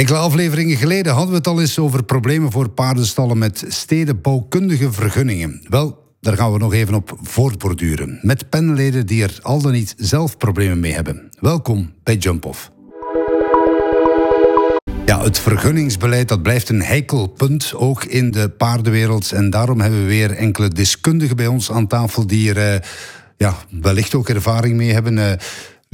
Enkele afleveringen geleden hadden we het al eens over problemen voor paardenstallen met stedenbouwkundige vergunningen. Wel, daar gaan we nog even op voortborduren. Met panelleden die er al dan niet zelf problemen mee hebben. Welkom bij Jump Off. Ja, het vergunningsbeleid dat blijft een heikel punt, ook in de paardenwereld. En daarom hebben we weer enkele deskundigen bij ons aan tafel die er uh, ja, wellicht ook ervaring mee hebben. Uh,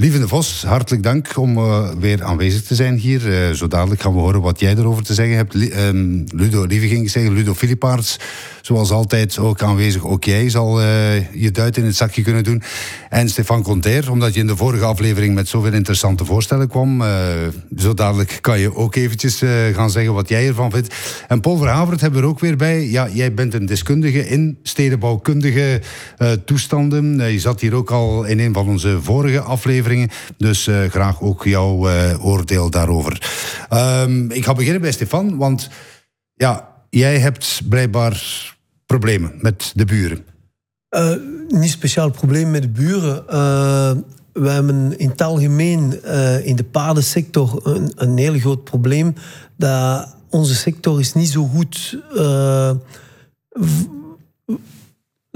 Lieve de Vos, hartelijk dank om uh, weer aanwezig te zijn hier. Uh, zo dadelijk gaan we horen wat jij erover te zeggen hebt. Um, Ludo, lieve ging ik zeggen, Ludo Filipaerts, zoals altijd ook aanwezig. Ook jij zal uh, je duit in het zakje kunnen doen. En Stefan Conter, omdat je in de vorige aflevering met zoveel interessante voorstellen kwam. zo dadelijk kan je ook eventjes gaan zeggen wat jij ervan vindt. En Paul Verhavert hebben we er ook weer bij. Ja, jij bent een deskundige in stedenbouwkundige toestanden. je zat hier ook al in een van onze vorige afleveringen. Dus uh, graag ook jouw uh, oordeel daarover. Um, ik ga beginnen bij Stefan, want ja, jij hebt blijkbaar problemen met de buren. Uh, niet speciaal probleem met de buren. we hebben in het algemeen in de paardensector een, een heel groot probleem. Dat onze sector is niet zo goed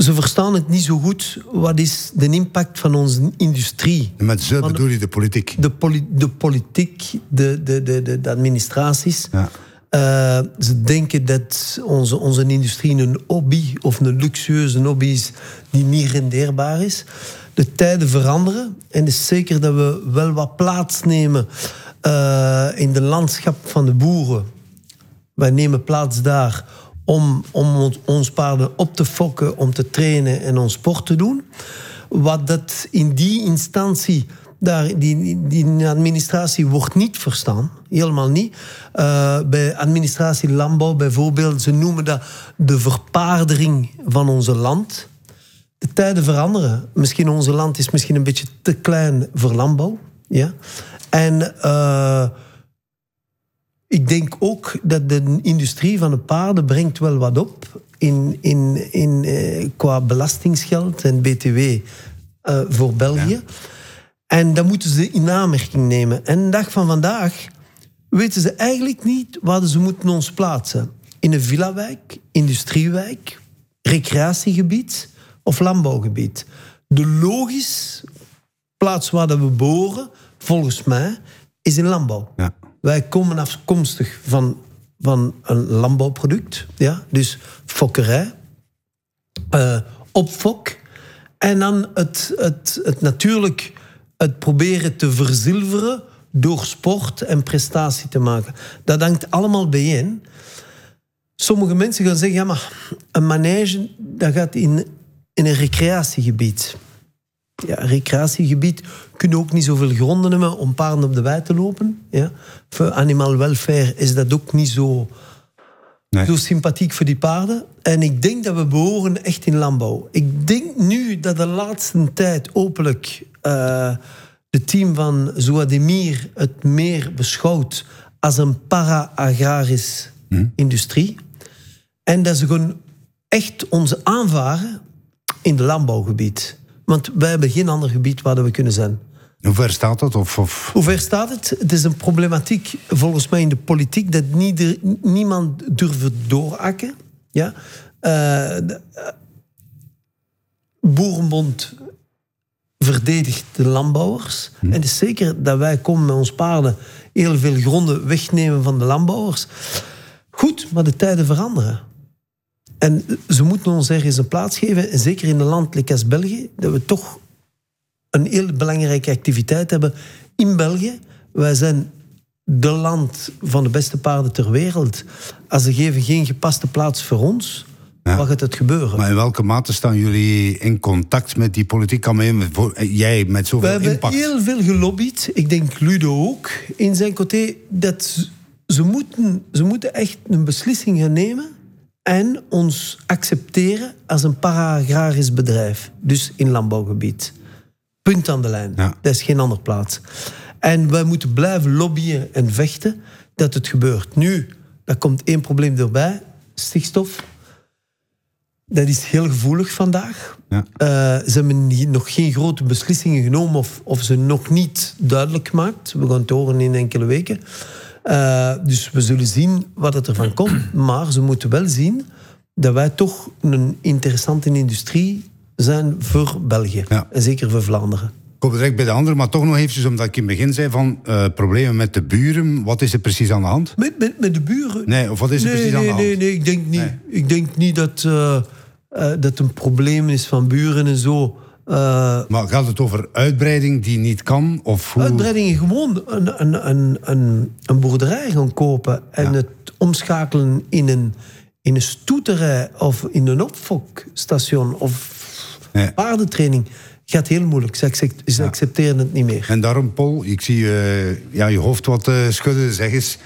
ze verstaan het niet zo goed. Wat is de impact van onze industrie? En met ze bedoel je de politiek? De, poli de politiek, de, de, de, de, administraties. Ja. Uh, ze denken dat onze, onze industrie een hobby of een luxueuze hobby is die niet rendeerbaar is. De tijden veranderen en het is zeker dat we wel wat plaats nemen uh, in de landschap van de boeren. Wij nemen plaats daar om, om ons paarden op te fokken, om te trainen en ons sport te doen. Wat dat in die instantie, daar, die, die administratie wordt niet verstaan. Helemaal niet. Uh, bij administratie landbouw bijvoorbeeld, ze noemen dat de verpaardering van onze land. De tijden veranderen. Misschien onze land is misschien een beetje te klein voor landbouw. Ja? En... Uh, ik denk ook dat de industrie van de paarden brengt wel wat op in, in, in, eh, qua belastingsgeld en btw eh, voor België. En dat moeten ze in aanmerking nemen. En de dag van vandaag weten ze eigenlijk niet waar ze moeten ons plaatsen. In een villawijk, industriewijk, recreatiegebied of landbouwgebied. De logisch plaats waar we boren, volgens mij, is in landbouw. Ja. Wij komen afkomstig van, van een landbouwproduct. Ja? Dus fokkerij, uh, opfok. En dan het, het, het natuurlijk het proberen te verzilveren door sport en prestatie te maken. Dat hangt allemaal bijeen. Sommige mensen gaan zeggen, ja maar een manege dat gaat in, in een recreatiegebied ja, recreatiegebied kunnen ook niet zoveel gronden hebben om paarden op de wei te lopen. Ja. Voor animal welfare is dat ook niet zo, nee. zo sympathiek voor die paarden. En ik denk dat we behoren echt in landbouw. Ik denk nu dat de laatste tijd openlijk uh, het team van Zouademir het meer beschouwt als een para-agraris hm. industrie. En dat ze gewoon echt ons aanvaren in het landbouwgebied. Want wij hebben geen ander gebied waar we kunnen zijn. Hoe ver staat dat? Of, of... Hoe ver staat het? Het is een problematiek volgens mij in de politiek dat niemand durft doorakken. Ja? Uh, de, uh, Boerenbond verdedigt de landbouwers. Hm. En het is zeker dat wij komen met ons paarden heel veel gronden wegnemen van de landbouwers. Goed, maar de tijden veranderen. En ze moeten ons ergens een plaats geven, zeker in een land als België, dat we toch een heel belangrijke activiteit hebben in België. Wij zijn de land van de beste paarden ter wereld. Als ze geven geen gepaste plaats voor ons, ja. wat gaat het gebeuren? Maar in welke mate staan jullie in contact met die politiek? Jij met zoveel impact. We hebben heel veel gelobbyd. Ik denk Ludo ook in zijn côté. Dat ze moeten, ze moeten echt een beslissing gaan nemen en ons accepteren als een para-agrarisch bedrijf. Dus in landbouwgebied. Punt aan de lijn. Dat is geen andere plaats. En wij moeten blijven lobbyen en vechten dat het gebeurt. Nu, daar komt één probleem erbij. Stikstof. Dat is heel gevoelig vandaag. Ja. Uh, ze hebben nog geen grote beslissingen genomen of, of ze nog niet duidelijk gemaakt. We gaan het horen in enkele weken. Uh, dus we zullen zien wat het ervan komt. Maar ze moeten wel zien dat wij toch een interessante industrie zijn voor België. Ja. En zeker voor Vlaanderen. Ik kom direct bij de andere, maar toch nog eventjes, omdat ik in het begin zei van uh, problemen met de buren. Wat is er precies aan de hand? Met, met, met de buren? Nee, of wat is er precies aan de hand? Nee, nee, ik denk niet, ik denk niet dat, uh, dat een probleem is van buren en zo. Maar gaat het over uitbreiding die niet kan? Of hoe... Uitbreiding, gewoon een, een, een, een, een boerderij gaan kopen en ja. het omschakelen in een, in een stoeterij of in een opfokstation of nee. paardentraining gaat heel moeilijk. Ze, accepteren het niet meer. En daarom, Paul, ik zie uh, ja, je hoofd wat uh, schudden. Zeg eens.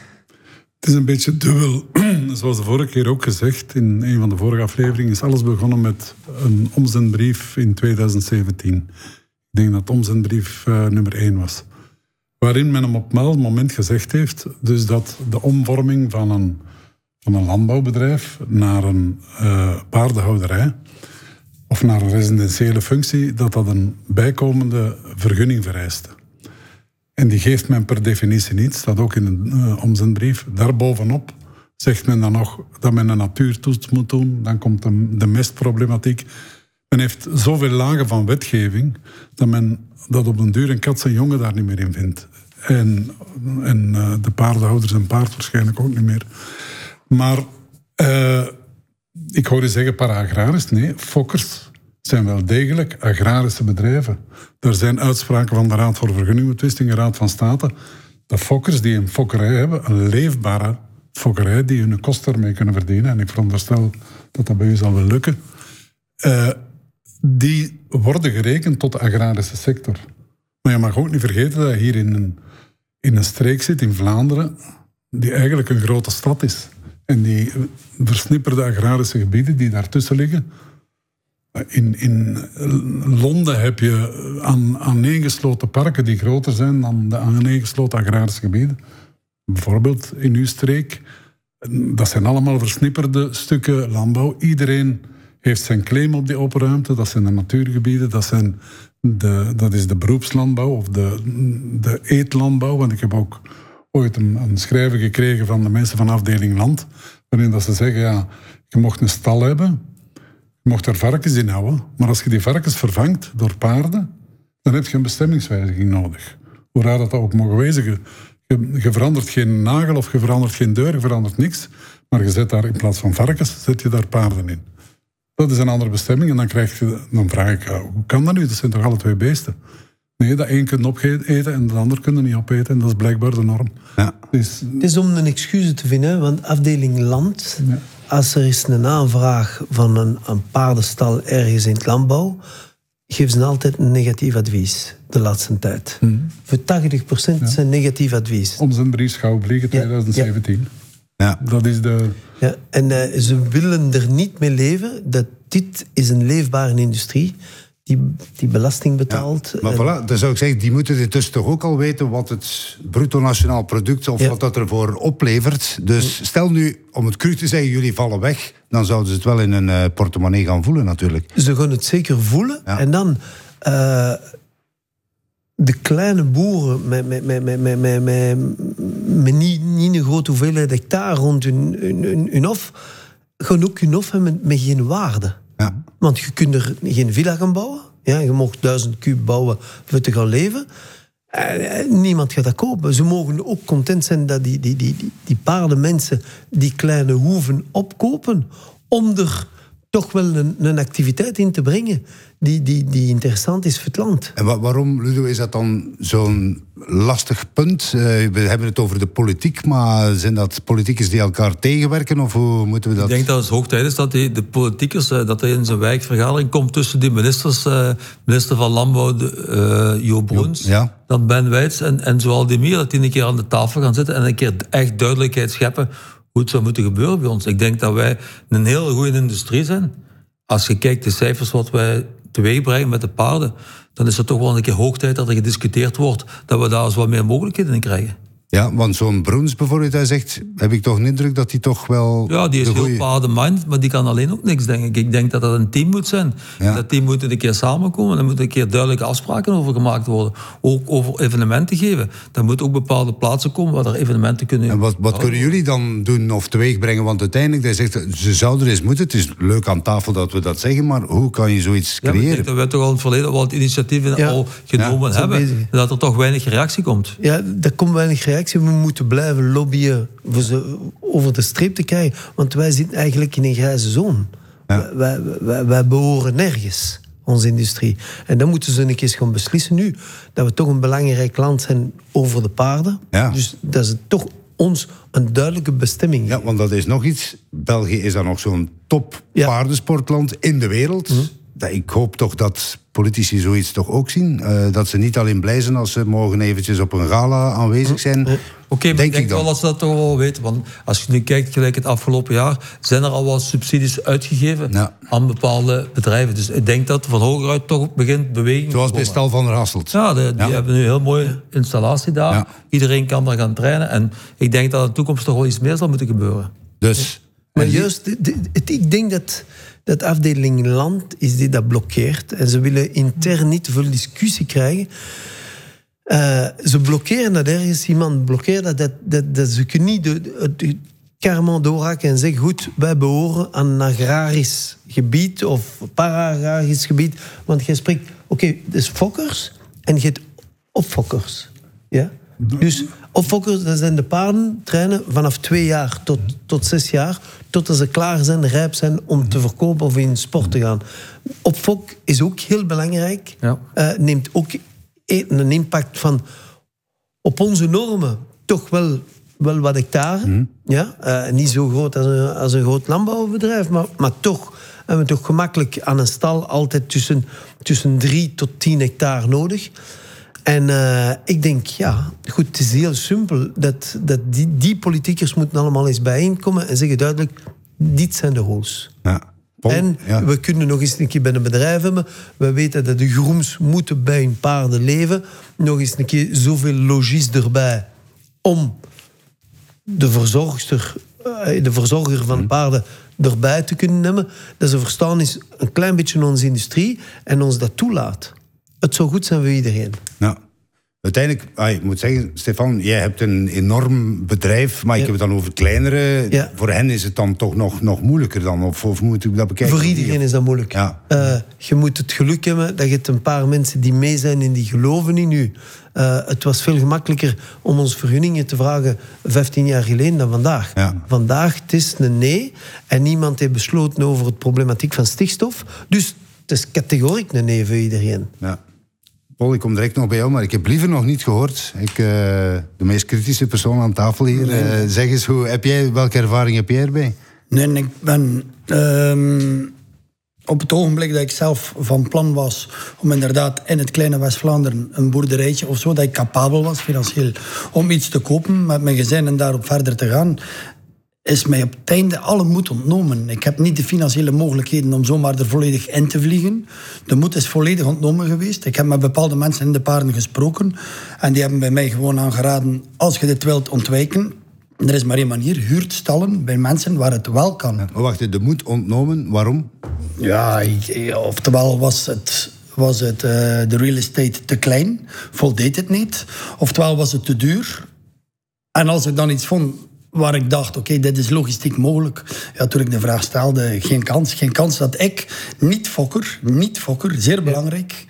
Het is een beetje dubbel. Zoals de vorige keer ook gezegd, in een van de vorige afleveringen, is alles begonnen met een omzendbrief in 2017. Ik denk dat omzendbrief uh, nummer 1 was. Waarin men op een moment gezegd heeft dus dat de omvorming van een, van een landbouwbedrijf naar een paardenhouderij of naar een residentiële functie, dat dat een bijkomende vergunning vereist. En die geeft men per definitie niet, staat ook in een uh, omzendbrief. Daarbovenop zegt men dan nog dat men een natuurtoets moet doen. Dan komt de, mestproblematiek. Men heeft zoveel lagen van wetgeving dat men dat op den duur een kat zijn jongen daar niet meer in vindt. En, en uh, de paardenhouders en paard waarschijnlijk ook niet meer. Maar uh, ik hoor je zeggen para-agrarisch. Nee, fokkers zijn wel degelijk agrarische bedrijven. Er zijn uitspraken van de Raad voor Vergunningbetwisting en Raad van State. De fokkers die een fokkerij hebben, een leefbare fokkerij, die hun kosten ermee kunnen verdienen. En ik veronderstel dat dat bij u zal wel lukken. Uh, die worden gerekend tot de agrarische sector. Maar je mag ook niet vergeten dat je hier in een, in een streek zit, in Vlaanderen, die eigenlijk een grote stad is. En die versnipperde agrarische gebieden die daartussen liggen. In, in Londen heb je aan, aaneengesloten parken die groter zijn dan de aaneengesloten agrarische gebieden. Bijvoorbeeld in uw streek. Dat zijn allemaal versnipperde stukken landbouw. Iedereen heeft zijn claim op die open ruimte. Dat zijn de natuurgebieden, dat, zijn de, dat is de beroepslandbouw of de, de eetlandbouw. Want ik heb ook ooit een, een schrijven gekregen van de mensen van afdeling land, waarin dat ze zeggen, ja, je mocht een stal hebben, je mocht er varkens in houden, maar als je die varkens vervangt door paarden, dan heb je een bestemmingswijziging nodig. Hoe raar dat ook mogen wezen, je, je, verandert geen nagel of je verandert geen deur, je verandert niks, maar je zet daar in plaats van varkens, zet je daar paarden in. Dat is een andere bestemming en dan, krijg je, dan vraag ik, hoe kan dat nu? Dat zijn toch alle twee beesten? Nee, dat één kunt opeten en de ander kunnen niet opeten. En dat is blijkbaar de norm. Ja. Dus, het is om een excuus te vinden, want afdeling land... Als er is een aanvraag van een, een paardenstal ergens in het landbouw... geven ze altijd een negatief advies de laatste tijd. Hmm. Voor 80% ja. zijn negatief advies. Om zijn brief vliegen 2017. Ja. Dat is de... Ja, en uh, ze willen er niet mee leven. Dat dit is een leefbare industrie die, die belasting betaalt. maar voilà, dan zou ik zeggen, die moeten dus toch ook al weten wat het bruto nationaal product of wat dat ervoor oplevert. Dus stel nu, om het cru te zeggen, jullie vallen weg, dan zouden ze het wel in een uh, portemonnee gaan voelen natuurlijk. Ze gaan het zeker voelen. En dan uh, de kleine boeren met, met, met, met, met, met, met, met niet, niet een grote hoeveelheid hectare rond hun, hun, hun, hun hof, gaan ook hun hof hebben met, met geen waarde. Want je kunt er geen villa gaan bouwen. Ja, je mocht duizend kub bouwen voor te gaan leven. Eh, niemand gaat dat kopen. Ze mogen ook content zijn dat die, die, die, die, die paardenmensen die kleine hoeven opkopen om er toch wel een, een activiteit in te brengen die, die, die interessant is voor het land. En waarom, Ludo, is dat dan zo'n lastig punt? Uh, we hebben het over de politiek, maar zijn dat politiekers die elkaar tegenwerken? Of hoe moeten we dat... Ik denk dat het hoog tijd is dat die, de politiekers uh, dat er in zijn wijkvergadering komt tussen die ministers, uh, minister van Landbouw, de, Jo Bruns, ja. dan Ben Wijts en, en zoal die meer, dat die een keer aan de tafel gaan zitten en een keer echt duidelijkheid scheppen hoe het zou moeten gebeuren bij ons. Ik denk dat wij een hele goede industrie zijn. Als je kijkt de cijfers wat wij teweeg brengen met de paarden, dan is het toch wel een keer hoog tijd dat er gediscuteerd wordt dat we daar eens wat meer mogelijkheden in krijgen. Ja, want zo'n Broens bijvoorbeeld, hij zegt, heb ik toch een indruk dat hij toch wel... Ja, die is heel goeie... mind, maar die kan alleen ook niks, denk ik. Ik denk dat dat een team moet zijn. Dat team moet een keer samenkomen, er moeten een keer duidelijke afspraken over gemaakt worden. Ook over evenementen geven. Er moeten ook bepaalde plaatsen komen waar er evenementen kunnen... En wat, wat kunnen jullie dan doen of teweeg brengen? Want uiteindelijk, hij zegt, ze zouden eens moeten. Het is leuk aan tafel dat we dat zeggen, maar hoe kan je zoiets creëren? Ja, dat we toch al in het verleden wat initiatieven al genomen hebben. Dat er toch weinig reactie komt. Ja, er komt weinig reactie we moeten blijven lobbyen voor ze over de streep te krijgen. Want wij zitten eigenlijk in een grijze zone. Wij, wij, wij, behoren nergens, onze industrie. En dan moeten ze een keer gaan beslissen nu dat we toch een belangrijk land zijn over de paarden. Dus dat is toch ons een duidelijke bestemming. Ja, want dat is nog iets. België is dan nog zo'n top paardensportland in de wereld. Mhm ik hoop toch dat politici zoiets toch ook zien. Uh, dat ze niet alleen blij zijn als ze mogen eventjes op een gala aanwezig zijn. Oké, okay, maar denk ik denk wel dat ze dat toch wel weten. Want als je nu kijkt, gelijk het afgelopen jaar, zijn er al wat subsidies uitgegeven aan bepaalde bedrijven. Dus ik denk dat van hogeruit toch begint beweging. Zoals bij Stal van der Hasselt. Ja, die hebben nu een heel mooie installatie daar. Iedereen kan daar gaan trainen. En ik denk dat in de toekomst toch wel iets meer zal moeten gebeuren. Dus. Maar juist, ik denk dat dat afdeling land is die dat blokkeert. En ze willen intern niet veel discussie krijgen. Uh, ze blokkeren dat ergens. Iemand blokkeert dat, dat, dat, dat ze kunnen niet de, de, karman doorhakken en zeggen... goed, wij behoren aan een agrarisch gebied of para-agrarisch gebied. Want je spreekt, oké, okay, dus fokkers en je hebt opfokkers. Ja? Dus opfokkers, dat zijn de paarden, trainen vanaf twee jaar tot, tot zes jaar, totdat ze klaar zijn, rijp zijn om te verkopen of in sport te gaan. Opfok is ook heel belangrijk. Ja. Uh, neemt ook een impact van op onze normen toch wel, wel wat hectare. Mm. Ja? Uh, niet zo groot als een, als een groot landbouwbedrijf, maar, maar toch hebben we toch gemakkelijk aan een stal altijd tussen, tussen drie tot tien hectare nodig. En uh, ik denk, ja, goed, het is heel simpel. Dat, dat die, die politiekers moeten allemaal eens bijeenkomen en zeggen duidelijk, dit zijn de rules. Ja. en we kunnen nog eens een keer bij een bedrijf hebben. We weten dat de groems moeten bij hun paarden leven. Nog eens een keer zoveel logies erbij om de verzorgster, eh, de verzorger van hm. paarden erbij te kunnen nemen. Dat ze verstaan is een klein beetje onze industrie en ons dat toelaat het zou goed zijn voor iedereen. Ja. Uiteindelijk, ah, ik moet zeggen, Stefan, jij hebt een enorm bedrijf, maar ik heb het dan over kleinere. Ja. Voor hen is het dan toch nog, nog moeilijker dan? Of, of moet ik dat bekijken? Voor iedereen is dat moeilijk. Ja. Uh, je moet het geluk hebben dat je hebt een paar mensen die mee zijn en die geloven in u. Uh, het was veel gemakkelijker om ons vergunningen te vragen 15 jaar geleden dan vandaag. Ja. Vandaag het is een nee en niemand heeft besloten over het problematiek van stikstof. Dus het is categoriek een nee voor iedereen. Ja. Paul, ik kom direct nog bij jou, maar ik heb liever nog niet gehoord. Ik, uh, de meest kritische persoon aan tafel hier. Uh, zeg eens, hoe, heb jij, welke ervaring heb jij erbij? Nee, ik ben um, op het ogenblik dat ik zelf van plan was om inderdaad in het kleine West-Vlaanderen een boerderijtje of zo, dat ik capabel was financieel om iets te kopen met mijn gezin en daarop verder te gaan, is mij op het einde alle moed ontnomen. Ik heb niet de financiële mogelijkheden om zomaar er volledig in te vliegen. De moed is volledig ontnomen geweest. Ik heb met bepaalde mensen in de paarden gesproken. En die hebben bij mij gewoon aangeraden, als je dit wilt ontwijken... Er is maar één manier, huurt stallen bij mensen waar het wel kan. Oh, wacht, de moed ontnomen, waarom? Ja, oftewel was het was het, uh, de real estate te klein, voldeed het niet. Oftewel was het te duur. En als ik dan iets vond waar ik dacht, oké, dit is logistiek mogelijk. Ja, toen ik de vraag stelde, geen kans. Geen kans dat ik, niet fokker, niet fokker, zeer belangrijk,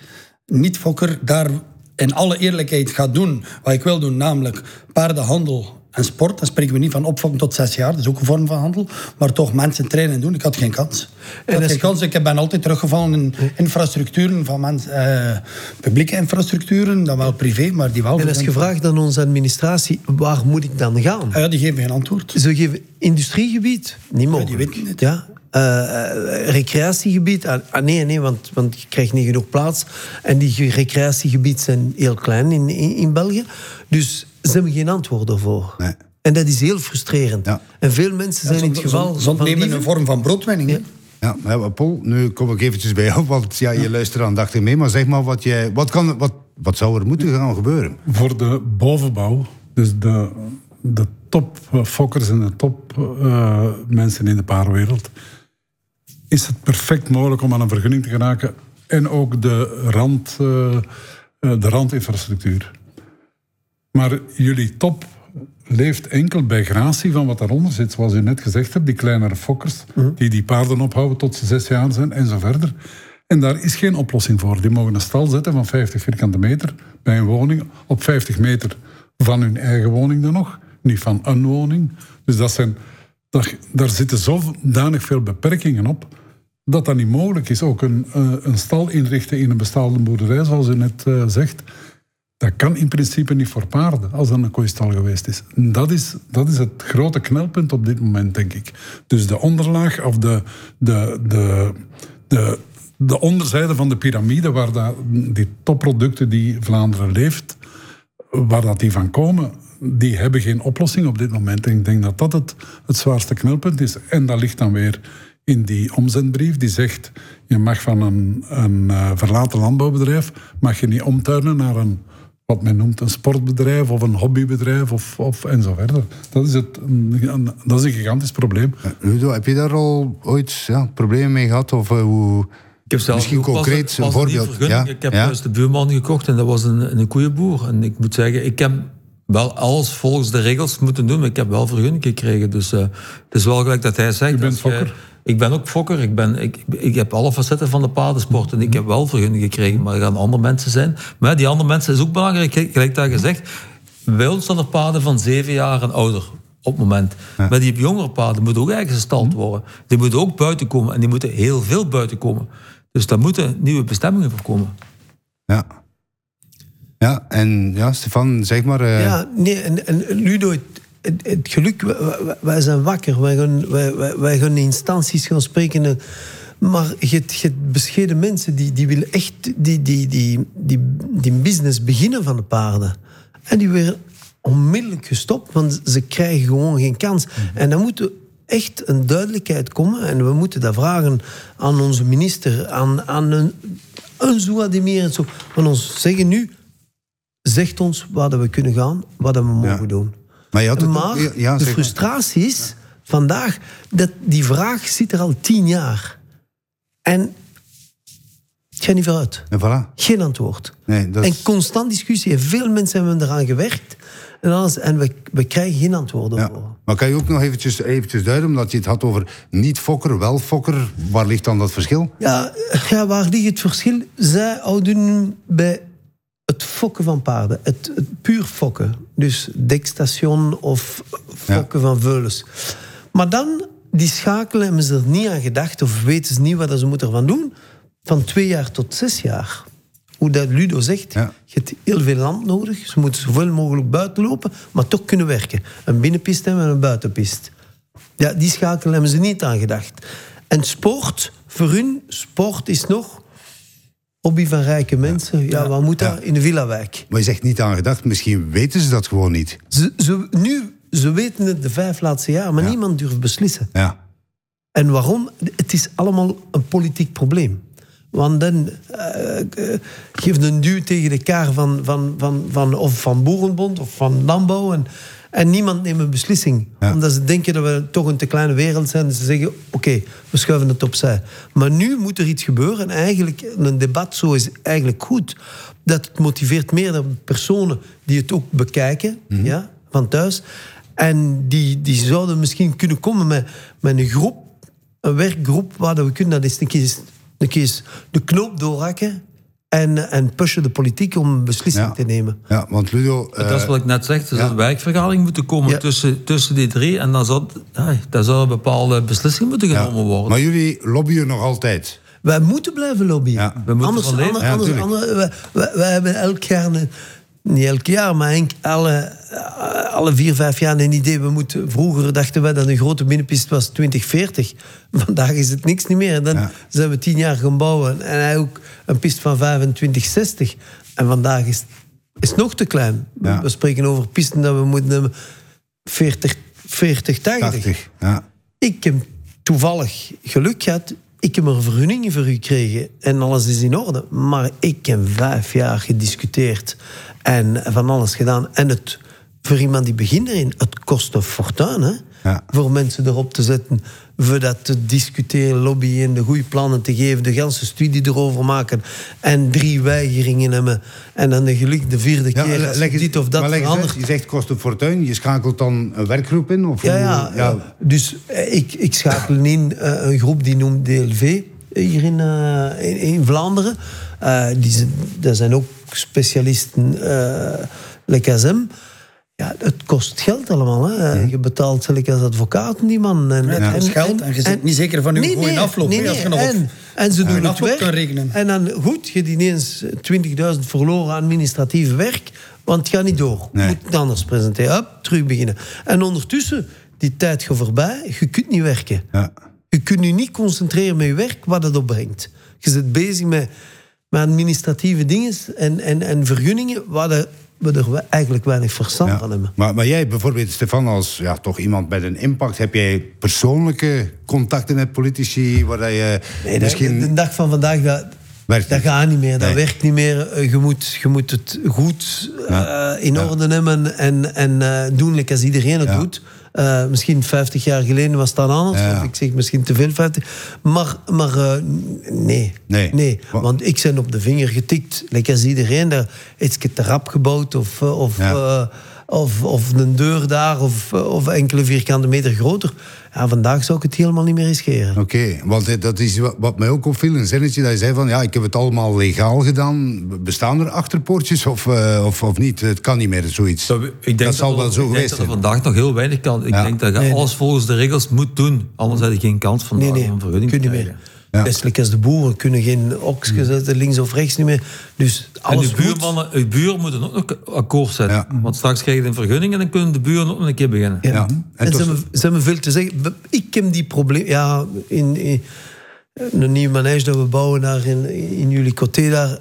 niet fokker, daar in alle eerlijkheid ga doen wat ik wil doen, namelijk paardenhandel en sport, dan spreken we niet van opvolging tot zes jaar. Dat is ook een vorm van handel. Maar toch mensen trainen en doen. Ik had geen kans. Ik had geen kans. Ik ben altijd teruggevallen in infrastructuren van mensen. Eh, publieke infrastructuren, dan wel privé, maar die wel... En als je vraagt aan onze administratie, waar moet ik dan gaan? Ah ja, die geven geen antwoord. Ze geven industriegebied? Niet mogelijk. die weten het. Ja, uh, recreatiegebied. Ah, ah, nee, nee, want, want je krijgt niet genoeg plaats. En die recreatiegebieden zijn heel klein in, in, in België. Dus ze hebben geen antwoord ervoor. Nee. En dat is heel frustrerend. Ja. En veel mensen zijn in het geval... Zond nemen een vorm van broodwinning. Ja. Ja, maar Paul, nu kom ik eventjes bij jou, want ja, je luistert aan dacht mee. Maar zeg maar, wat, jij, wat, kan, wat, wat zou er moeten gaan gebeuren? Voor de bovenbouw Dus de, de topfokkers en de topmensen uh, in de paarwereld is het perfect mogelijk om aan een vergunning te geraken en ook de, rand, uh, de randinfrastructuur. Maar jullie top leeft enkel bij gratie van wat daaronder zit. Zoals u net gezegd hebt, die kleinere fokkers... Mhm. die die paarden ophouden tot ze zes jaar zijn en zo verder. En daar is geen oplossing voor. Die mogen een stal zetten van 50 vierkante meter bij een woning... op 50 meter van hun eigen woning dan nog. Niet van een woning. Dus dat zijn, daar, daar zitten zodanig veel beperkingen op... dat dat niet mogelijk is. Ook een, eh, een stal inrichten in een bestaande boerderij, zoals u net uh, zegt dat kan in principe niet voor paarden als dat een kooistal geweest is. Dat is. Dat is het grote knelpunt op dit moment, denk ik. Dus de onderlaag of de, de, de, de, de onderzijde van de piramide, waar dat, die topproducten die Vlaanderen leeft, waar dat die van komen, die hebben geen oplossing op dit moment. En ik denk dat dat het, het zwaarste knelpunt is. En dat ligt dan weer in die omzetbrief die zegt... je mag van een, een uh, verlaten landbouwbedrijf mag je niet omtuinen naar een wat men noemt een sportbedrijf of een hobbybedrijf of, of en zo verder. Dat is, het, dat is een gigantisch probleem. Ludo, heb je daar al ooit ja, problemen mee gehad? Of uh, hoe... Ik heb zelf Misschien concreet een voorbeeld. Ja? Ik heb juist de buurman gekocht en dat was een, een koeienboer. En ik moet zeggen, ik heb wel alles volgens de regels moeten doen, maar ik heb wel vergunning gekregen. Dus uh, het is wel gelijk dat hij zegt. Je bent fokker? Ik ben ook fokker. Ik, ben, ik, ik heb alle facetten van de paardensport. En ik heb wel vergunning gekregen, maar er gaan andere mensen zijn. Maar die andere mensen is ook belangrijk. Gelijk daar gezegd, bij ons staan er paarden van zeven jaar en ouder op het moment. Maar die jongere paarden moeten ook eigenlijk gestald mhm. worden. Die moeten ook buiten komen. En die moeten heel veel buiten komen. Dus daar moeten nieuwe bestemmingen voor komen. Ja. Ja, en ja, Stefan, zeg maar... Uh... Ja, nee, en, en Ludo, het, geluk, wij, zijn wakker. Wij gaan, wij, wij, gaan instanties gaan spreken. Maar je, je bescheiden mensen die, die willen echt die, die, die, die, die business beginnen van de paarden. En die weer onmiddellijk gestopt, want ze krijgen gewoon geen kans. Mhm. En dan moet echt een duidelijkheid komen. En we moeten dat vragen aan onze minister, aan, aan een, een Zouademir en zo. Van ons zeggen nu, zegt ons waar we kunnen gaan, wat we mogen doen. Maar, ja, de frustratie is vandaag dat die vraag zit er al tien jaar. En het gaat niet vooruit. En voilà. Geen antwoord. Nee, dat En constant discussie. Veel mensen hebben eraan gewerkt. En, alles, en we, we krijgen geen antwoorden ja. Maar kan je ook nog eventjes, eventjes duiden, omdat je het had over niet-fokker, wel-fokker. Waar ligt dan dat verschil? Ja, ja, waar ligt het verschil? Zij houden bij het fokken van paarden. Het, puur fokken. Dus dekstation of fokken van veulens. Maar dan, die schakelen, hebben ze er niet aan gedacht... of weten ze niet wat ze moeten ervan doen... van twee jaar tot zes jaar. Hoe dat Ludo zegt, je hebt heel veel land nodig. Ze moeten zoveel mogelijk buiten lopen, maar toch kunnen werken. Een binnenpist en een buitenpist. Ja, die schakelen hebben ze niet aan gedacht. En sport, voor hun, sport is nog hobby van rijke mensen. Ja, wat moet dat? In de villa-wijk. Maar je zegt niet aan gedacht, misschien weten ze dat gewoon niet. Ze, ze, nu, ze weten het de vijf laatste jaar, maar niemand durft beslissen. Ja. En waarom? Het is allemaal een politiek probleem. Want dan uh, geeft een duw tegen de kaar van, van, van, van, of van Boerenbond of van Landbouw. En en niemand neemt een beslissing. Omdat ze denken dat we toch een te kleine wereld zijn. Dus ze zeggen, oké, we schuiven het opzij. Maar nu moet er iets gebeuren. En eigenlijk, een debat zo is eigenlijk goed. Dat het motiveert meer dan personen die het ook bekijken. Mhm. ja, van thuis. En die, die zouden misschien kunnen komen met, met een groep. Een werkgroep waar we kunnen dat eens een keer, een keer de knoop doorhakken en, en pushen de politiek om een beslissing te nemen. Ja, want Ludo... dat is wat ik net zeg. Er zou een wijkvergadering moeten komen tussen, tussen die drie. En dan zou, daar zou een bepaalde beslissing moeten genomen worden. Maar jullie lobbyen nog altijd? Wij moeten blijven lobbyen. We moeten anders, anders, anders, anders, wij, hebben elk jaar een, niet elk jaar, maar alle, alle vier, vijf jaar een idee. We moeten, vroeger dachten wij dat een grote binnenpist was 2040. Vandaag is het niks niet meer. Dan zijn we tien jaar gaan bouwen. En hij ook een pist van 25, 60. En vandaag is het nog te klein. We spreken over pisten dat we moeten hebben 40, 40 80. 80 ja. Ik heb toevallig geluk gehad. Ik heb er vergunningen voor gekregen en alles is in orde. Maar ik heb vijf jaar gediscuteerd en van alles gedaan. En het voor iemand die begint erin, het kost een fortuin hè, ja. voor mensen erop te zetten, voor dat te discussiëren, lobbyen, de goede plannen te geven, de hele studie erover maken en drie weigeringen hebben en dan de geluk de vierde keer als je dit of dat verandert. Je zegt kost een fortuin, je schakelt dan een werkgroep in? Of ja, ja, ja, dus eh, ik, ik schakel in uh, een groep die noemt DLV hier in, uh, in, Vlaanderen. Uh, die, dat zijn ook specialisten, uh, like SM. Ja, het kost geld allemaal. Hè. Je betaalt zelfs als advocaat die man. En, ja, en, geld en je zit niet zeker van uw nee, goede afloop. Nee, als je nog en, en ze doen het werk. Rekenen. En dan goed, je die ineens 20.000 verloren aan administratief werk, want het gaat niet door. Je moet het anders presenteren. Hup, terug beginnen. En ondertussen, die tijd gaat voorbij, je kunt niet werken. Ja. Je kunt je niet concentreren met je werk, wat het opbrengt. Je zit bezig met, met administratieve dingen en, en, en vergunningen, waar de we er eigenlijk weinig verstand van hebben. Maar, maar jij bijvoorbeeld, Stefan, als ja, toch iemand met een impact... heb jij persoonlijke contacten met politici waar je nee, misschien... De, dag van vandaag, dat, dat gaat niet meer. Dat werkt niet meer. Eh, je moet, je moet het goed uh, in orde nemen en, en uh, doen als iedereen het doet. Uh, misschien 50 jaar geleden was dat anders. Of ik zeg misschien te veel 50. Maar, maar uh, nee. nee. nee. Want ik ben op de vinger getikt. Lekker als iedereen daar iets te rap gebouwd. Of, of, ja. of, of een deur daar. Of, of enkele vierkante meter groter. Ja, vandaag zou ik het helemaal niet meer riskeren. Oké, want dat is wat mij ook opviel. Een zinnetje dat je zei van... ja, ik heb het allemaal legaal gedaan. Bestaan er achterpoortjes of, uh, of, of niet? Het kan niet meer, zoiets. Dat, ik denk dat, zal wel zo ik geweest zijn. dat er vandaag nog heel weinig kan. Ik denk dat je alles volgens de regels moet doen. Anders heb je geen kans van, nee, nee, een vergunning te krijgen. Ja. Bestelijk als de boeren kunnen geen oksjes hmm. zetten, links of rechts niet meer. Dus alles en de buurmannen, de buren moeten ook nog akkoord zetten. Ja. Want straks krijg je een vergunning en dan kunnen de buren ook nog een keer beginnen. Ja. En, ze, hebben, ze hebben veel te zeggen. Ik heb die probleem... Ja, in, in een nieuwe manege dat we bouwen daar in, in jullie coté daar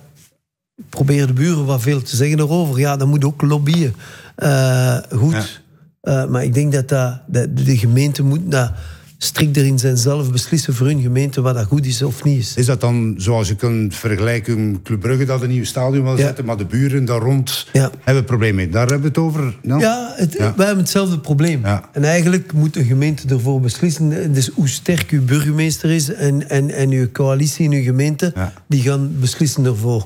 proberen de buren wat veel te zeggen erover. Ja, dat moet ook lobbyen. Uh, goed. Uh, maar ik denk dat, dat, dat de gemeente moet... Dat, strikt erin zijn zelf beslissen voor hun gemeente wat dat goed is of niet is. Is dat dan, zoals je kunt vergelijken, Club Brugge dat een nieuw stadion wil zetten, maar de buren daar rond ja. hebben problemen mee? Daar hebben we het over? Ja, het, wij hebben hetzelfde probleem. En eigenlijk moet een gemeente ervoor beslissen. Dus hoe sterk uw burgemeester is en, en, en uw coalitie in uw gemeente, die gaan beslissen ervoor.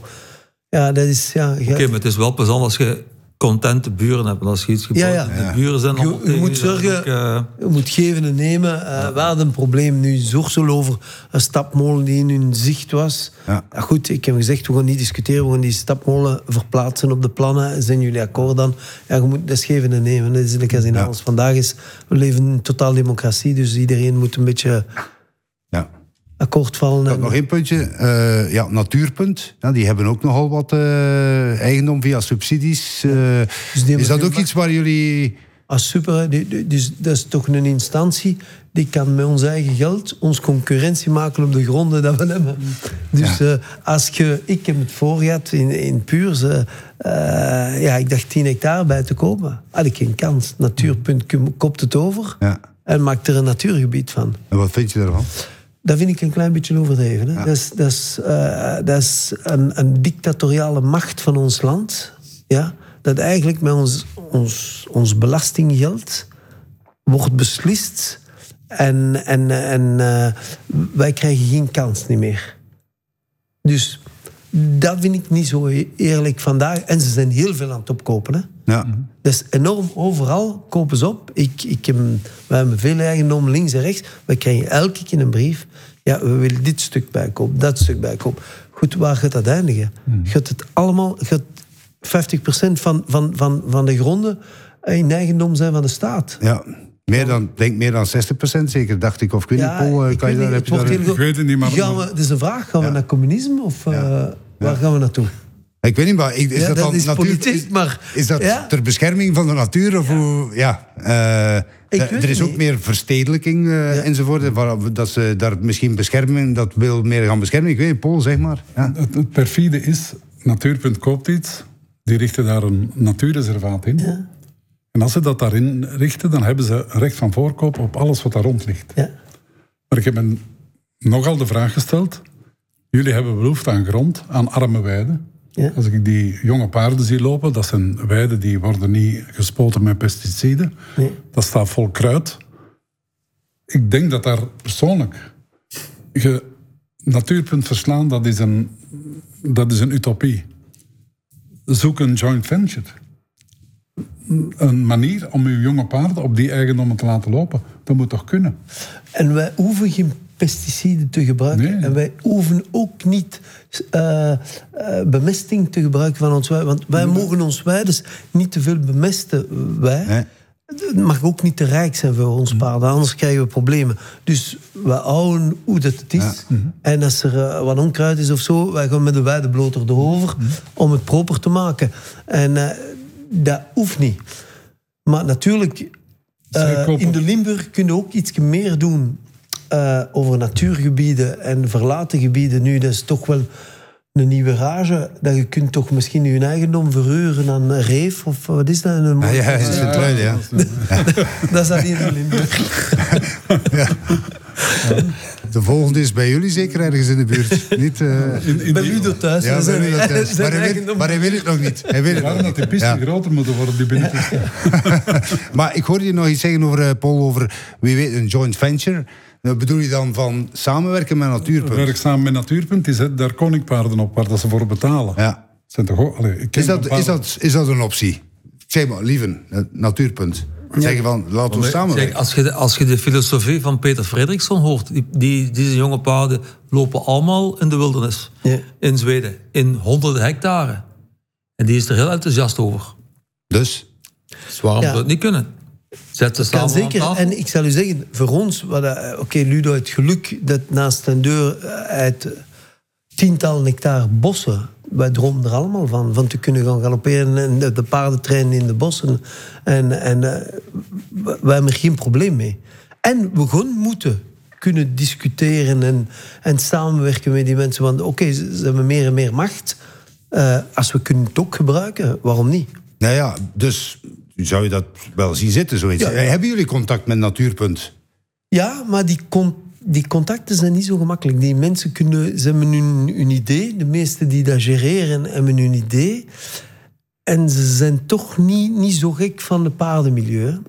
Ja, dat is... Ja, Oké, maar het is wel plezant als je contente buren hebben als je iets gebouwd. Ja, ja. De buren zijn je, je moet zorgen, uh... je moet geven en nemen. Uh, ja. We hadden een probleem nu zorgsel over een stapmolen die in hun zicht was. Ja. goed, ik heb gezegd, we gaan niet discussiëren, we gaan die stapmolen verplaatsen op de plannen. Zijn jullie akkoord dan? Ja, je moet dat geven en nemen. Dat is like in alles. Vandaag is, we leven in totaal democratie, dus iedereen moet een beetje... Ja akkoord vallen. nog één puntje. Uh, ja, Natuurpunt. Ja, die hebben ook nogal wat uh, eigendom via subsidies. Uh, dus is dat ook iets waar jullie... Ah, super. Dus dat is toch een instantie die kan met ons eigen geld ons concurrentie maken op de gronden dat we hebben. Dus ja. als je... Ik heb het voorgehad in, in Puurs. ja, ik dacht 10 hectare bij te komen. Had ik geen kans. Natuurpunt kopt het over ja. en maakt er een natuurgebied van. En wat vind je daarvan? Dat vind ik een klein beetje overdreven. Hè? Dat is, dat is, uh, dat is een, een, dictatoriale macht van ons land. Ja? Dat eigenlijk met ons, ons, ons belastinggeld wordt beslist. En, en, en uh, wij krijgen geen kans niet meer. Dus dat vind ik niet zo eerlijk vandaag. En ze zijn heel veel aan het opkopen. Hè? Ja. Is enorm. Overal kopen ze op. Ik, ik heb, we hebben veel eigendom links en rechts. We krijgen elke keer een brief. Ja, we willen dit stuk bijkopen, dat stuk bijkopen. Goed, waar gaat dat eindigen? Hmm. Gaat het allemaal... Gaat 50% van, van, van, van de gronden in eigendom zijn van de staat? Ja. Meer dan, denk meer dan 60% zeker, dacht ik. Of kun je ja, Paul, kan je daar, heb je daar... Ik weet het niet, maar... Gaan we, dus een vraag, gaan we naar communisme of uh, waar gaan we naartoe? Ik weet niet, maar is ja, dat, dat dan is natuur, politiek, maar... Is dat ja? ter bescherming van de natuur? Of hoe, ja, uh, er is ook meer verstedelijking uh, ja. enzovoort. Dat ze daar misschien beschermen, dat wil meer gaan beschermen. Ik weet niet, Paul, zeg maar. Ja. Het, het, perfide is, Natuurpunt koopt iets, die richten daar een natuurreservaat in. En als ze dat daarin richten, dan hebben ze recht van voorkoop op alles wat daar rond ligt. Maar ik heb me nogal de vraag gesteld, jullie hebben behoefte aan grond, aan arme weiden. Als ik die jonge paarden zie lopen, dat zijn weiden die worden niet gespoten met pesticiden. Nee. Dat staat vol kruid. Ik denk dat daar persoonlijk... Je natuurpunt verslaan, dat is een, dat is een utopie. Zoek een joint venture. Een manier om uw jonge paarden op die eigendommen te laten lopen. Dat moet toch kunnen? En wij hoeven geen pesticiden te gebruiken. En wij hoeven ook niet uh, uh, bemesting te gebruiken van ons weiden. Want wij mogen ons weides niet te veel bemesten. Wij. Nee. Het mag ook niet te rijk zijn voor ons paarden, anders krijgen we problemen. Dus we houden hoe dat het is. En als er uh, wat onkruid is of zo, wij gaan met de weidebloter erover mm om het proper te maken. En dat hoeft niet. Maar natuurlijk, in de Limburg kunnen we ook iets meer doen uh, over natuurgebieden en verlaten gebieden nu, dat is toch wel een nieuwe rage. Dat je kunt toch misschien je eigendom verhuren aan een reef of wat is dat? Een ah, ja, ja, in sint ja. ja. dat is dat hier in Limburg. ja. De volgende is bij jullie zeker ergens in de buurt. Niet, uh... in, in bij Ludo thuis. Ja, bij Ludo thuis. Maar hij, weet, maar hij weet het nog niet. Hij weet het nog dat de piste groter moeten worden, die binnenpiste. maar ik hoorde je nog iets zeggen over, uh, Paul, over wie weet, een joint venture. Nou, bedoel je dan van samenwerken met Natuurpunt? Werk samen met Natuurpunt, die zet daar koninkpaarden op waar dat ze voor betalen. Ja. Zijn toch ook, allez, is, dat, is, dat, is dat een optie? Zeg maar, lieve, Natuurpunt. Ja. Zeggen van, laten we samenwerken. als, je de, als je de filosofie van Peter Fredriksson hoort... Die, die, deze jonge paarden lopen allemaal in de wildernis. Ja. In Zweden. In honderden hectare. En die is er heel enthousiast over. Dus? dus waarom zou het niet kunnen? Zet ze samen zeker. En ik zal u zeggen, voor ons, eh, oké, okay, Ludo het geluk dat naast een deur eh, uit tientallen hectare bossen. Wij droomden er allemaal van, van te kunnen gaan galopperen en de, paarden trainen in de bossen. En, en uh, wij hebben er geen probleem mee. En we gewoon moeten kunnen discussiëren en, en samenwerken met die mensen. Want oké, ze hebben meer en meer macht. Uh, als we kunnen het ook gebruiken, waarom niet? Nou ja, dus zou je dat wel zien zitten, zoiets. Ja. Hebben jullie contact met Natuurpunt? Ja, maar die, die contacten zijn niet zo gemakkelijk. Die mensen kunnen, ze hebben hun, idee. De meesten die dat gereren hebben hun idee. En ze zijn toch niet, niet zo gek van de paardenmilieu.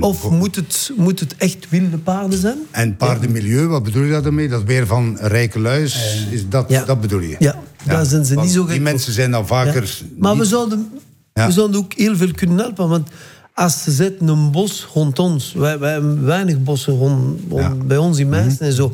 of moet het, moet het echt wilde paarden zijn? En paardenmilieu, wat bedoel je daar daarmee? Dat weer van rijke luis, is dat, dat bedoel je? Ja, daar zijn ze niet zo gek Die mensen zijn dan vaker... Maar we zouden we zouden ook heel veel kunnen helpen. Want als ze zetten een bos rond ons, wij, wij hebben weinig bossen rond, bij ons in Meissen mhm. en zo.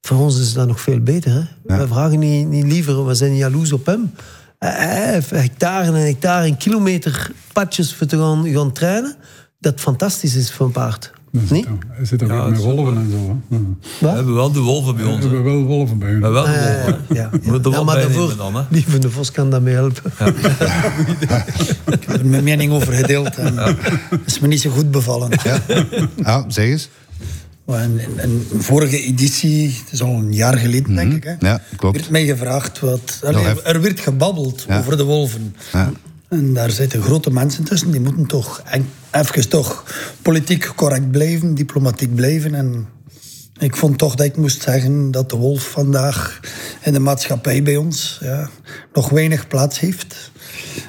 Voor ons is dat nog veel beter. Hè? Wij vragen niet, niet liever, we zijn jaloers op hem. Hij heeft hectare en hectare en kilometer padjes voor te gaan, gaan trainen. Dat fantastisch is voor een paard. Nee? Hij zit ook ja, met wolven en zo. We hebben wel de wolven bij ons. We hebben wel wolven bij ons. We hebben wel de wolven. Uh, ja, ja, maar daarvoor, dan, hè? Die van de Vos kan daarmee helpen. Ja. Ik heb er mijn mening over gedeeld. En Dat is me niet zo goed bevallen. Ja, ja zeg eens. Een, een, vorige editie, het is al een jaar geleden, denk mhm. ik. Hè, ja, klopt. werd mij gevraagd. Wat, allee, er werd gebabbeld over de wolven. Ja. En daar zitten grote mensen tussen. Die moeten toch even toch politiek correct blijven, diplomatiek blijven. En ik vond toch dat ik moest zeggen dat de wolf vandaag in de maatschappij bij ons ja, nog weinig plaats heeft.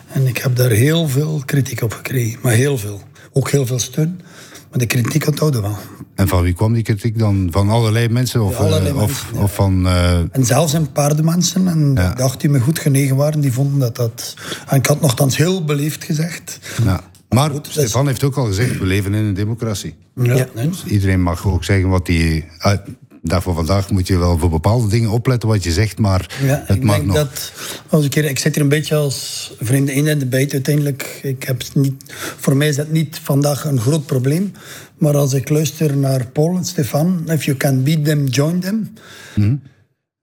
En ik heb daar heel veel kritiek op gekregen. Maar heel veel. Ook heel veel steun. Maar de kritiek onthouden wel. En van wie kwam die kritiek dan? Van allerlei mensen? Of, allerlei uh, of, of, van, uh... En zelfs een paar mensen. En ja. ik dacht die me goed genegen waren, die vonden dat dat... En ik had nogthans heel beleefd gezegd. Ja. Maar goed, Stefan heeft ook al gezegd, we leven in een democratie. Ja. Dus iedereen mag ook zeggen wat hij... Uh, daarvoor vandaag moet je wel voor bepaalde dingen opletten wat je zegt, maar ja, het ik mag denk nog. Dat, als ik, ik zit hier een beetje als vriend in en de bijt uiteindelijk. Ik heb niet, voor mij is dat niet vandaag een groot probleem. Maar als ik luister naar Paul en Stefan, if you can beat them, join them. Mhm.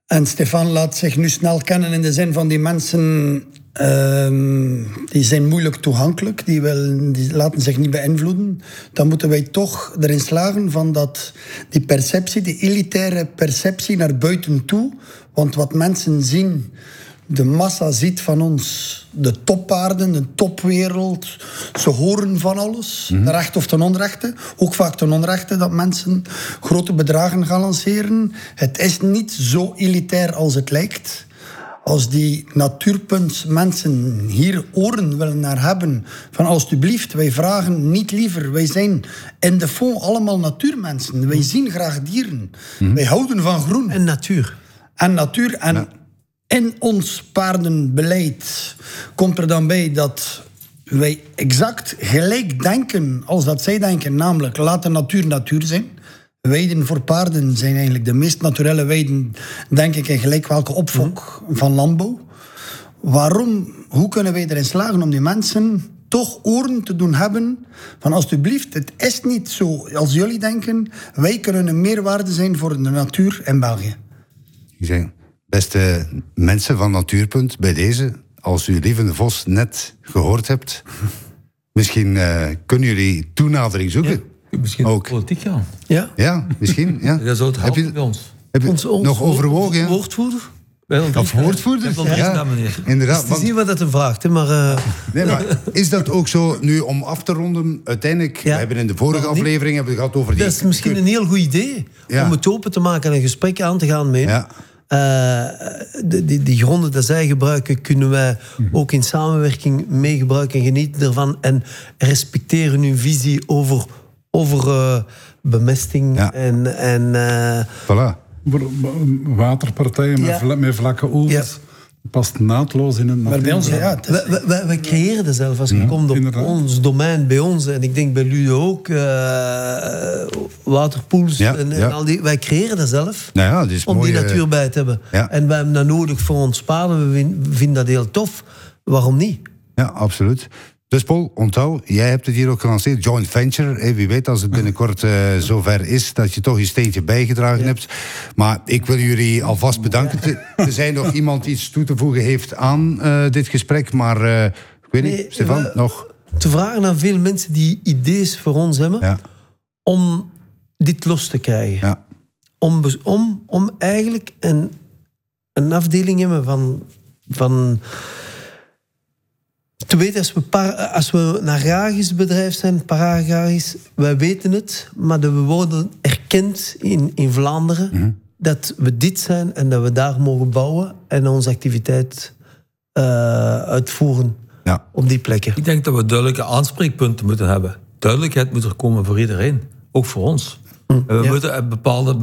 En Stefan laat zich nu snel kennen in de zin van die mensen Um, die zijn moeilijk toegankelijk, die, wel, die laten zich niet beïnvloeden. Dan moeten wij toch erin slagen van dat die perceptie, die elitaire perceptie naar buiten toe. Want wat mensen zien, de massa ziet van ons de toppaarden, de topwereld. Ze horen van alles, mm recht of ten onrechte. Ook vaak ten onrechte dat mensen grote bedragen gaan lanceren. Het is niet zo elitair als het lijkt als die natuurpunt mensen hier oren willen naar hebben, van alstublieft, wij vragen niet liever. Wij zijn in de fond allemaal natuurmensen. Wij zien graag dieren. Mhm. Wij houden van groen. En natuur. En natuur. En in ons paardenbeleid komt er dan bij dat wij exact gelijk denken als dat zij denken. Namelijk, laat de natuur natuur zijn. Weiden voor paarden zijn eigenlijk de meest naturele weiden, denk ik, in gelijk welke opvolk van landbouw. Waarom, hoe kunnen wij erin slagen om die mensen toch oren te doen hebben van alsjeblieft, het is niet zo als jullie denken, wij kunnen een meerwaarde zijn voor de natuur in België. Beste mensen van Natuurpunt, bij deze, als u Lieve Vos net gehoord hebt, misschien uh, kunnen jullie toenadering zoeken. Misschien ook politiek gaan. Ja, ja misschien. Ja. Dat zou het helpen heb je, bij ons. Heb je ons, nog overwogen? Ja? Woordvoerder? Of woordvoerder? Ja, inderdaad. Het is niet wat dat een vraagt, maar... Uh... Nee, maar is dat ook zo, nu om af te ronden, uiteindelijk, we hebben in de vorige aflevering hebben we gehad over die... Dat is misschien een heel goed idee, om het open te maken en een gesprek aan te gaan mee. Ja. Uh, die, die, gronden die zij gebruiken, kunnen wij ook in samenwerking mee gebruiken en genieten ervan. En respecteren hun visie over, over uh, bemesting en. en uh, voilà. Waterpartijen met, ja. met vlakke oevers past naadloos in een Maar bij ons, ja. We, we, we, creëren dat zelf. Als je komt op ons domein, bij ons, en ik denk bij jullie ook, uh, waterpools en, en al die, wij creëren dat zelf. Nou dat om die natuur bij te hebben. En wij hebben dat nodig voor ons paden. We vinden dat heel tof. Waarom niet? Ja, absoluut. Dus Paul, onthoud, jij hebt het hier ook gelanceerd, joint venture. Wie weet als het binnenkort uh, zover is, dat je toch je steentje bijgedragen hebt. Maar ik wil jullie alvast bedanken. Er zijn nog iemand iets toe te voegen heeft aan uh, dit gesprek, maar uh, ik weet niet, Stefan, nog? Te vragen aan veel mensen die ideeën voor ons hebben, ja. om dit los te krijgen. Ja. Om, om, om eigenlijk een, een afdeling hebben van... van te weten, als we, als we een agrarisch bedrijf zijn, paragrarisch, wij weten het, maar we worden erkend in, in Vlaanderen mhm. dat we dit zijn en dat we daar mogen bouwen en onze activiteit uh, uitvoeren ja. op die plekken. Ik denk dat we duidelijke aanspreekpunten moeten hebben. Duidelijkheid moet er komen voor iedereen, ook voor ons. Mm, we moeten bepaalde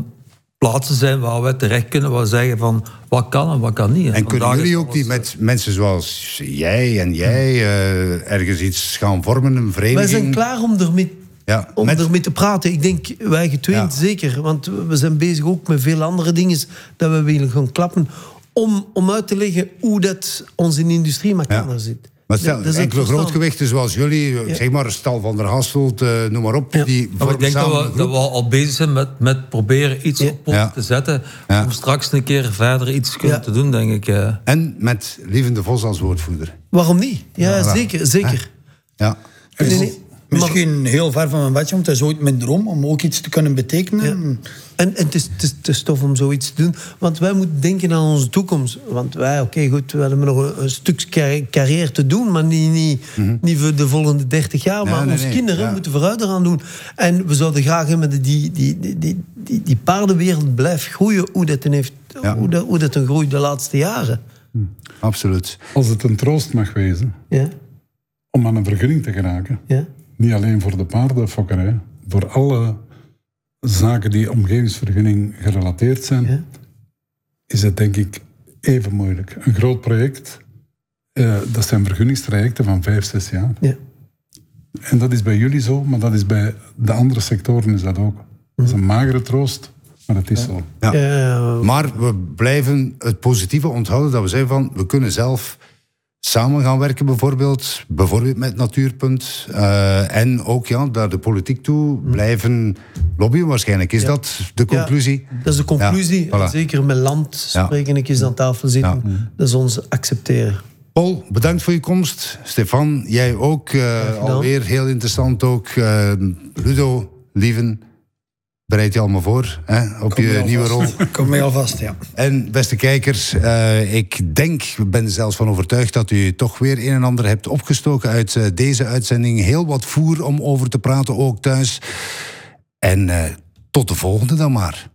plaatsen zijn waar we terecht kunnen, waar we zeggen van wat kan en wat kan niet. En kunnen jullie ook niet met mensen zoals jij en jij uh, ergens iets gaan vormen, een vereniging? Wij zijn klaar om ermee, ja, om met... ermee te praten. Ik denk, wij getweend ja. zeker, want we zijn bezig ook met veel andere dingen dat we willen gaan klappen, om, om uit te leggen hoe dat onze industrie met elkaar zit. Maar stel, enkele grootgewichten zoals jullie, zeg maar Stal van der Hasselt, uh, noem maar op. Die ik denk dat we, dat we, al bezig zijn met, met proberen iets op pot te zetten. Om straks een keer verder iets kunnen te doen, denk ik. En met Lievende Vos als woordvoerder. Waarom niet? Ja, zeker. zeker. Ja. Misschien heel ver van mijn bedje, want het is ooit mijn droom om ook iets te kunnen betekenen. En, en het, is, het, is, tof om zoiets te doen. Want wij moeten denken aan onze toekomst. Want wij, oké, goed, we hebben nog een, stuk carrière te doen, maar niet, niet, mhm. niet voor de volgende 30 jaar. Maar onze kinderen moeten vooruit eraan doen. En we zouden graag hebben dat die, die, die, die, die, die paardenwereld blijft groeien hoe dat, heeft, hoe dat, hoe dat een groeit de laatste jaren. Hm. Absoluut. Als het een troost mag wezen ja. om aan een vergunning te geraken. Ja. Niet alleen voor de paardenfokkerij, voor alle zaken die omgevingsvergunning gerelateerd zijn, is het denk ik even moeilijk. Een groot project, uh, dat zijn vergunningstrajecten van vijf, zes jaar. Ja. En dat is bij jullie zo, maar dat is bij de andere sectoren is dat ook. Dat is een magere troost, maar dat is zo. Ja. Maar we blijven het positieve onthouden dat we zeggen van, we kunnen zelf samen gaan werken bijvoorbeeld, bijvoorbeeld met Natuurpunt. Uh, en ook ja, naar de politiek toe blijven lobbyen waarschijnlijk. Is dat de conclusie? dat is de conclusie. Zeker met land spreken ik eens aan tafel zitten. Dat is ons accepteren. Paul, bedankt voor je komst. Stefan, jij ook. Uh, alweer heel interessant ook. Uh, Ludo, Lieven, bereid je allemaal voor hè, op je nieuwe rol. Kom mee alvast, ja. En beste kijkers, uh, ik denk, ik ben er zelfs van overtuigd dat u toch weer een en ander hebt opgestoken uit uh, deze uitzending. Heel wat voer om over te praten, ook thuis. En uh, tot de volgende dan maar.